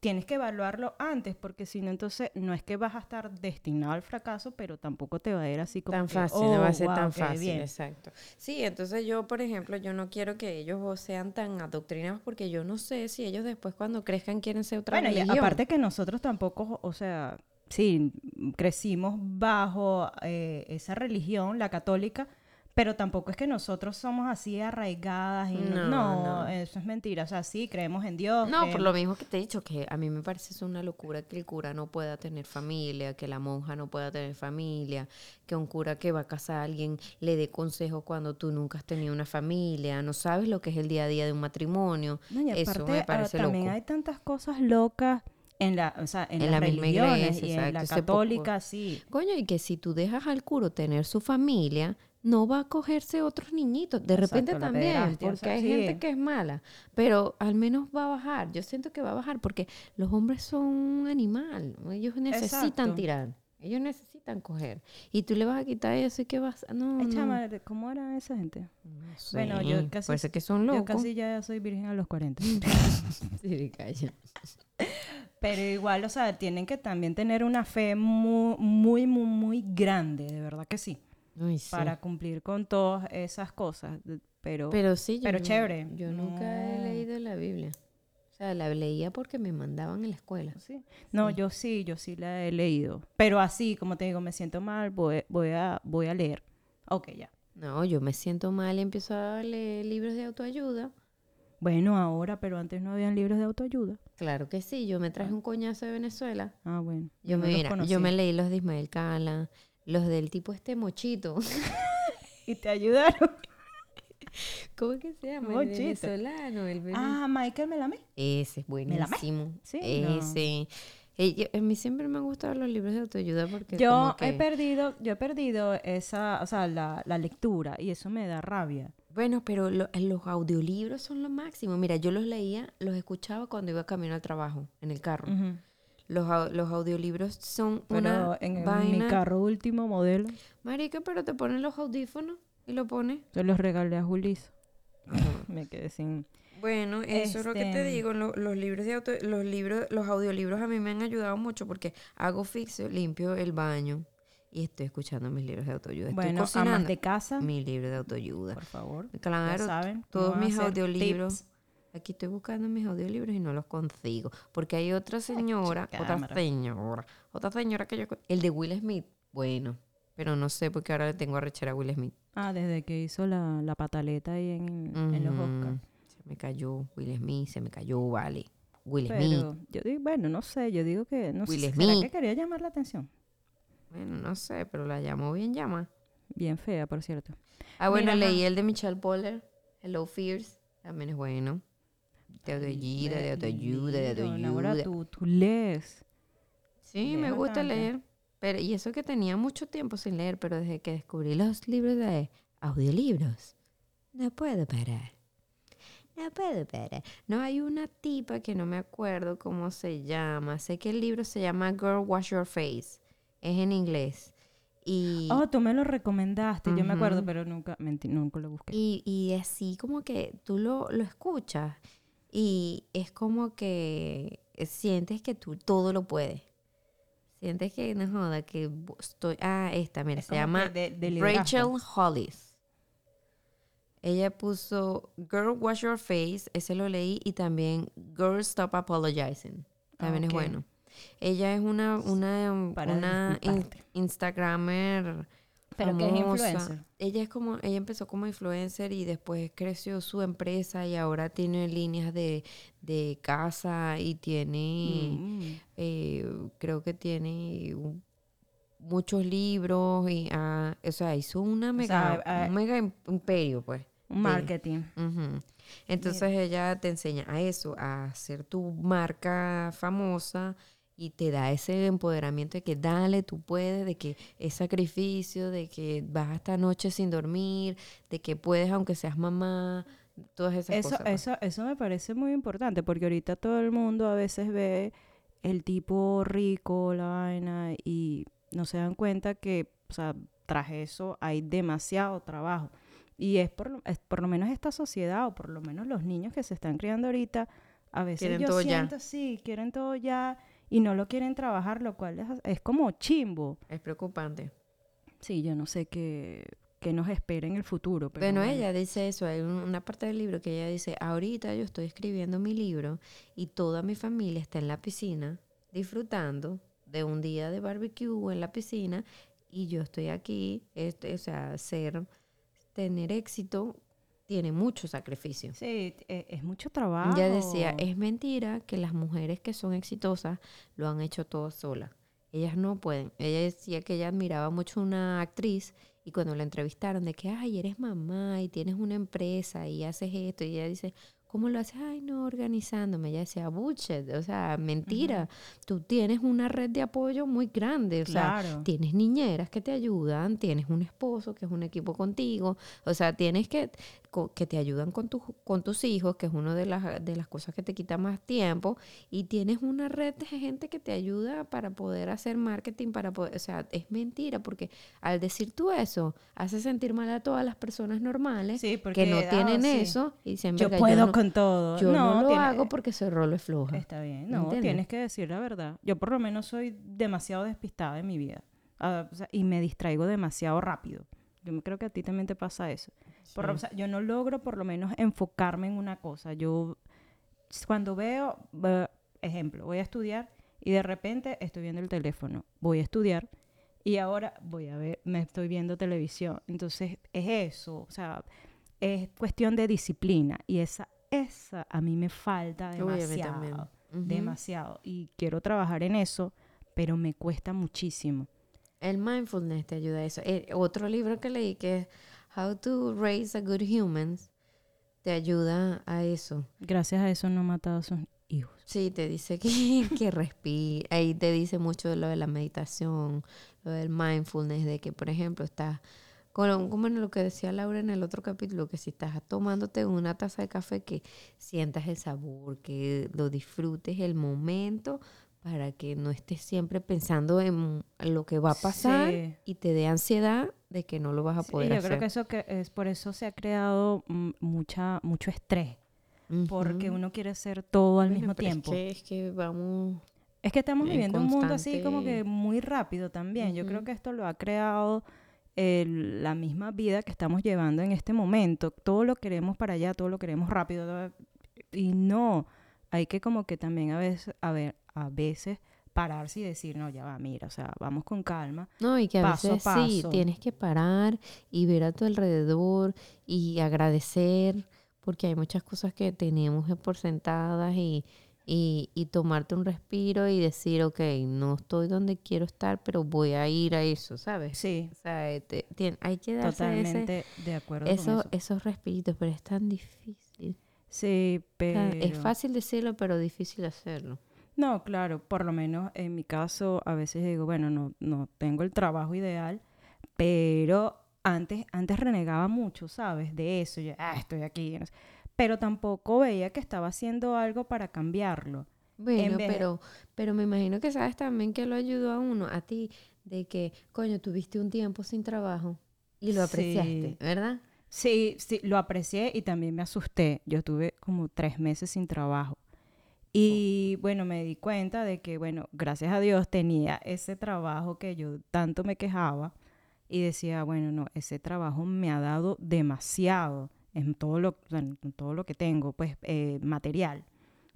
Tienes que evaluarlo antes, porque si no, entonces no es que vas a estar destinado al fracaso, pero tampoco te va a ir así como tan que, fácil, "Oh, no va a ser wow, tan fácil, bien". exacto. Sí, entonces yo, por ejemplo, yo no quiero que ellos sean tan adoctrinados porque yo no sé si ellos después cuando crezcan quieren ser otra Bueno, y aparte que nosotros tampoco, o sea, sí, crecimos bajo eh, esa religión, la católica, pero tampoco es que nosotros somos así arraigadas y no, No, eso es mentira. O sea, sí, creemos en Dios. No, por lo mismo que te he dicho, que a mí me parece eso una locura que el cura no pueda tener familia, que la monja no pueda tener familia, que un cura que va a casar a alguien le dé consejos cuando tú nunca has tenido una familia, no sabes lo que es el día a día de un matrimonio. No, y eso me ah, parece también loco. hay tantas cosas locas en la, o sea, en, En las la misma religiones iglesia, y en la exacto, católica, sí. Coño, y que si tú dejas al curo tener su familia, no va a cogerse otros niñitos. De repente Exacto, también, porque hay sí. gente que es mala, pero al menos va a bajar. Yo siento que va a bajar porque los hombres son un animal. Ellos necesitan Exacto. tirar. Ellos necesitan coger. Y tú le vas a quitar eso y que vas a... No, Ay, no, chama, ¿cómo era esa gente? no Bueno, yo casi- Parece que son Yo locos. casi ya soy virgen a los 40. Sí, calla. Pero igual, o sea, tienen que también tener una fe muy, muy, muy, muy grande, de verdad que sí, Ay, sí. para cumplir con todas esas cosas. Pero, Pero sí, yo pero chévere. Yo nunca he leído la Biblia. O sea, la leía porque me mandaban en la escuela. sí. No, yo sí, yo sí la he leído. Pero así, como te digo, me siento mal, voy, voy, a, voy a leer. Ok, ya. No, yo me siento mal y empiezo a leer libros de autoayuda. Bueno, ahora, pero antes no habían libros de autoayuda. Claro que sí, yo me traje un coñazo de Venezuela. Ah, bueno. Yo, no me, mira, yo me leí los de Ismael Cala, los del tipo este mochito. ¿Y te ayudaron? ¿Cómo es que se llama? El Mochito. venezolano, el ah, Michael Melamé. Ese es buenísimo. Sí, no. Ese. Eh, yo- a mí siempre me han gustado los libros de autoayuda porque Yo como he perdido, yo he perdido esa, o sea, la, la lectura y eso me da rabia. Bueno, pero lo- los audiolibros son lo máximo. Mira, yo los leía, los escuchaba cuando iba camino al trabajo, en el carro. Los, los audiolibros son Pero una en, en mi vaina. carro último modelo, Marica, pero te ponen los audífonos y lo pones. yo los regalé a Julis. me quedé sin... Bueno, eso es lo que te Este- digo. lo- los libros de auto, los libros, los audiolibros a mí me han ayudado mucho porque hago fixo, limpio el baño y estoy escuchando mis libros de autoayuda. Estoy Bueno, amas cocinando de casa, mi libro de autoayuda. por favor. Claro, ya saben. todos mis audiolibros. tips. Aquí estoy buscando mis audiolibros y no los consigo. Porque hay otra señora, otra señora, otra señora que yo... El de Will Smith, bueno. Pero no sé porque ahora le tengo a rechar a Will Smith. Ah, desde que hizo la, la pataleta ahí en, en los Oscars. Se me cayó Will Smith, se me cayó, vale. Will Smith. Yo digo, bueno, no sé, yo digo que, no Will sé, ¿será Smith. que quería llamar la atención? Bueno, no sé, pero la llamó bien llama. Bien fea, por cierto. Ah, bueno, Mira, leí el de Michelle Poller, Hello Fears. También es bueno. De autoayuda, de autoayuda, de autoayuda. tú, tú lees. Sí, me gusta leer. Pero, y eso que tenía mucho tiempo sin leer, pero desde que descubrí los libros de audiolibros, no puedo parar. No puedo parar. No, hay una tipa que no me acuerdo cómo se llama. Sé que el libro se llama Girl Wash Your Face. Es en inglés. Y, Oh, tú me lo recomendaste, yo me acuerdo, pero nunca, nunca lo busqué. y, y así como que tú lo, lo escuchas y es como que sientes que tú todo lo puedes. Sientes que no joda, que estoy. Ah, esta, mira, Es se llama de- de. Rachel Hollis. Ella puso Girl Wash Your Face, ese lo leí, y también Girl Stop Apologizing. También es bueno. Ella es una, una, Para una in- disculparte. Pero que es influencer. Ella es como, ella empezó como influencer y después creció su empresa y ahora tiene líneas de, de casa y tiene, Mm. eh, creo que tiene un- muchos libros y, ah, o sea, hizo una mega, ah, un mega im- imperio, pues. Un marketing. Entonces ella te enseña a eso, a hacer tu marca famosa y te da ese empoderamiento de que dale, tú puedes, de que es sacrificio, de que vas esta noche sin dormir, de que puedes aunque seas mamá, todas esas Eso, cosas. pues. eso, eso me parece muy importante porque ahorita todo el mundo a veces ve el tipo rico, la vaina, y no se dan cuenta que, o sea, tras eso hay demasiado trabajo. Y es por, lo- es por lo menos esta sociedad, o por lo menos los niños que se están criando ahorita, a veces Quieren yo todo ya. siento, sí, quieren todo ya y no lo quieren trabajar, lo cual es, es como chimbo. Es preocupante. Sí, yo no sé qué, qué nos espera en el futuro. Pero Bueno, bueno. ella dice eso, hay un- una parte del libro que ella dice, ahorita yo estoy escribiendo mi libro y toda mi familia está en la piscina disfrutando de un día de barbecue en la piscina y yo estoy aquí, este, o sea, ser, tener éxito tiene mucho sacrificio. Sí, e- es mucho trabajo. Ella decía, es mentira que las mujeres que son exitosas lo han hecho todo solas. Ellas no pueden. Ella decía que ella admiraba mucho a una actriz y cuando la entrevistaron de que, ay, eres mamá y tienes una empresa y haces esto, y ella dice, ¿cómo lo haces? Ay, no, organizándome. Ella decía, bullshit, o sea, mentira. Tú tienes una red de apoyo muy grande, o sea, Claro. tienes niñeras que te ayudan, tienes un esposo que es un equipo contigo, o sea, tienes que, que te ayudan con, tus con tus hijos, que es una de las, de las cosas que te quita más tiempo, y tienes una red de gente que te ayuda para poder hacer marketing, para poder, o sea, es mentira, porque al decir tú eso, hace sentir mal a todas las personas normales Sí, que no ah, tienen sí, eso y dicen, Yo "Verga, puedo no, con todo. yo no, lo tiene- hago porque soy rolo es floja. Está bien, ¿Me no, entiendes? tienes que decir la verdad. Yo por lo menos soy demasiado despistada en mi vida. Ah, o sea, y me distraigo demasiado rápido. Yo creo que a ti también te pasa eso. Por Sí. o sea, yo no logro por lo menos enfocarme en una cosa. Yo cuando veo, va- ejemplo, voy a estudiar y de repente estoy viendo el teléfono. Voy a estudiar y ahora voy a ver, me estoy viendo televisión. Entonces es eso, o sea, es cuestión de disciplina y esa, esa a mí me falta Uy, demasiado demasiado y quiero trabajar en eso, pero me cuesta muchísimo. El mindfulness te ayuda a eso. Eh, otro libro que leí que es How to Raise a Good Humans te ayuda a eso. Gracias a eso no he matado a sus hijos. Sí, te dice que, que respire. Ahí te dice mucho de lo de la meditación, lo del mindfulness, de que, por ejemplo, estás, como, como en lo que decía Laura en el otro capítulo, que si estás tomándote una taza de café, que sientas el sabor, que lo disfrutes el momento para que no estés siempre pensando en lo que va a pasar Sí. y te dé ansiedad de que no lo vas a Sí, poder yo hacer. creo que eso que es por eso se ha creado mucha mucho estrés, porque uno quiere hacer todo al Bueno, mismo es tiempo. que- Es que, vamos... Es que estamos en viviendo un mundo así como que muy rápido también. Yo creo que esto lo ha creado el- la misma vida que estamos llevando en este momento. Todo lo queremos para allá, todo lo queremos rápido. todo- y no, hay que como que también a veces, a ver, a veces pararse y decir, no, ya va, mira, o sea, vamos con calma. No, y que a Paso a veces sí, paso. tienes que parar y ver a tu alrededor y agradecer, porque hay muchas cosas que tenemos por sentadas y, y, y tomarte un respiro y decir, ok, no estoy donde quiero estar, pero voy a ir a eso, ¿sabes? Sí, O sea, eh, te- hay que darse ese- totalmente de acuerdo con eso, eso. esos respiritos, pero es tan difícil. Sí, O pero... sea, es fácil decirlo, pero difícil hacerlo. No, claro, por lo menos en mi caso a veces digo, bueno, no, no tengo el trabajo ideal, pero antes, antes renegaba mucho, ¿sabes? De eso, yo, ah, estoy aquí, no sé. Pero tampoco veía que estaba haciendo algo para cambiarlo. Bueno, de- pero, pero me imagino que sabes también que lo ayudó a uno, a ti, de que, coño, tuviste un tiempo sin trabajo y lo apreciaste, Sí. ¿verdad? Sí, sí, lo aprecié y también me asusté. Yo tuve como tres meses sin trabajo. Y bueno, me di cuenta de que, bueno, gracias a Dios tenía ese trabajo que yo tanto me quejaba y decía, bueno, no, ese trabajo me ha dado demasiado en todo lo, en todo lo que tengo, pues, eh, material.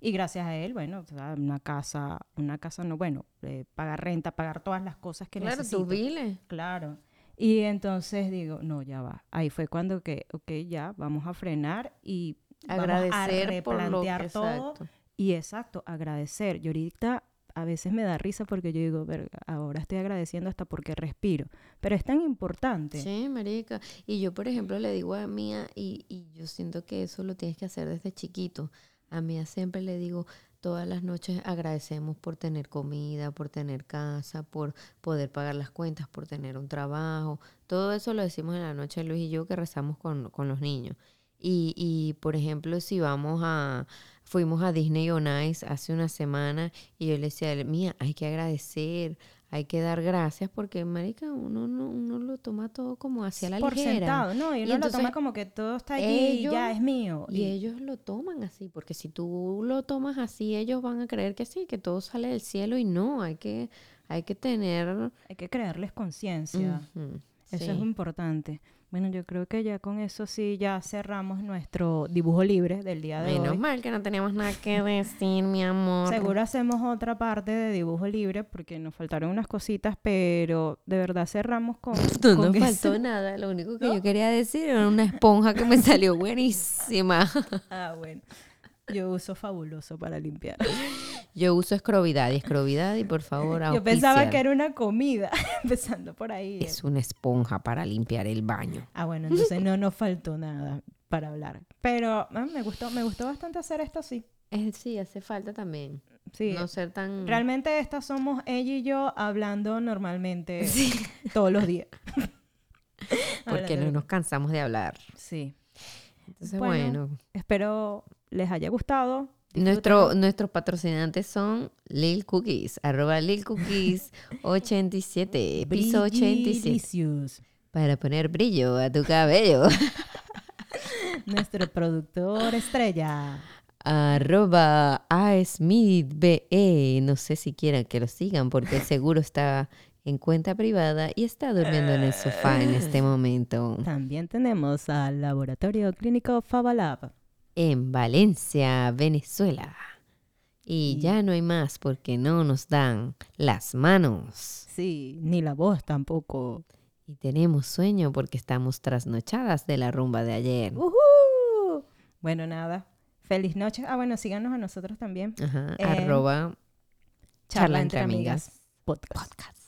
Y gracias a él, bueno, o sea, una casa, una casa no, bueno, eh, pagar renta, pagar todas las cosas que claro, necesito. biles. Claro. Y entonces digo, no, ya va. Ahí fue cuando que, ok, ya, vamos a frenar y vamos a Agradecer por lo que, replantear todo. exacto. Y exacto, agradecer. Y ahorita a veces me da risa porque yo digo, "Verga, ahora estoy agradeciendo hasta porque respiro. Pero es tan importante. Sí, marica. Y yo, por ejemplo, le digo a Mía, y, y yo siento que eso lo tienes que hacer desde chiquito. A Mía siempre le digo, todas las noches agradecemos por tener comida, por tener casa, por poder pagar las cuentas, por tener un trabajo. Todo eso lo decimos en la noche Luis y yo que rezamos con, con los niños. Y, y, por ejemplo, si vamos a, fuimos a Disney on Ice hace una semana y yo le decía, a él, Mía, hay que agradecer, hay que dar gracias porque, marica, uno, no, uno lo toma todo como hacia la por ligera. sentado, ¿no? Y Y uno lo toma como que todo está allí y ya es mío. Y ellos lo toman así, porque si tú lo tomas así, ellos van a creer que sí, que todo sale del cielo y no, hay que, hay que tener... hay que crearles conciencia. Eso sí. es importante. Bueno, yo creo que ya con eso sí ya cerramos nuestro dibujo libre del día de Menos hoy. mal que no teníamos nada que decir, mi amor. Seguro hacemos otra parte de dibujo libre porque nos faltaron unas cositas, pero de verdad cerramos con. No con eso. faltó nada, lo único que yo quería decir era una esponja que me salió buenísima. Ah, bueno. Yo uso fabuloso para limpiar. Yo uso escrovidad y escrovidad y por favor Yo pensaba que era una comida, empezando por ahí. Es una esponja para limpiar el baño. Ah, bueno, entonces no nos faltó nada para hablar. Pero ah, me gustó, me gustó bastante hacer esto sí. Es, sí, hace falta también. Sí. No ser tan... Realmente estas somos ella y yo hablando normalmente todos los días. Porque no nos cansamos de hablar. Sí. Entonces, Bueno, bueno. Espero les haya gustado. Nuestro, nuestros patrocinantes son Lil Cookies, arroba Lil Cookies 87, piso 87. Brilliciosos. Para poner brillo a tu cabello. Nuestro productor estrella. arroba a Smith BE. No sé si quieran que lo sigan porque seguro está en cuenta privada y está durmiendo en el sofá en este momento. También tenemos al Laboratorio Clínico Fabalab. En Valencia, Venezuela. Y Y- ya no hay más porque no nos dan las manos. Sí, ni la voz tampoco. Y tenemos sueño porque estamos trasnochadas de la rumba de ayer. ¡Uhú! Bueno, nada. Feliz noche. Ah, bueno, síganos a nosotros también. Ajá, Eh, arroba Charla entre amigas. Podcast. podcast.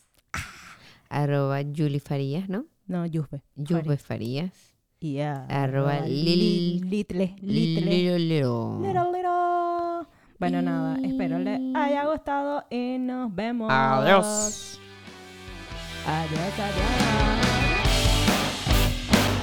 Arroba Julie Farías, ¿no? No, Yusbe. Juve Farías. Y a- Arroba Lil- Litle. Litle. Lilo. Little, little. Bueno, nada. Espero les haya gustado y nos vemos. Adiós. Adiós, adiós.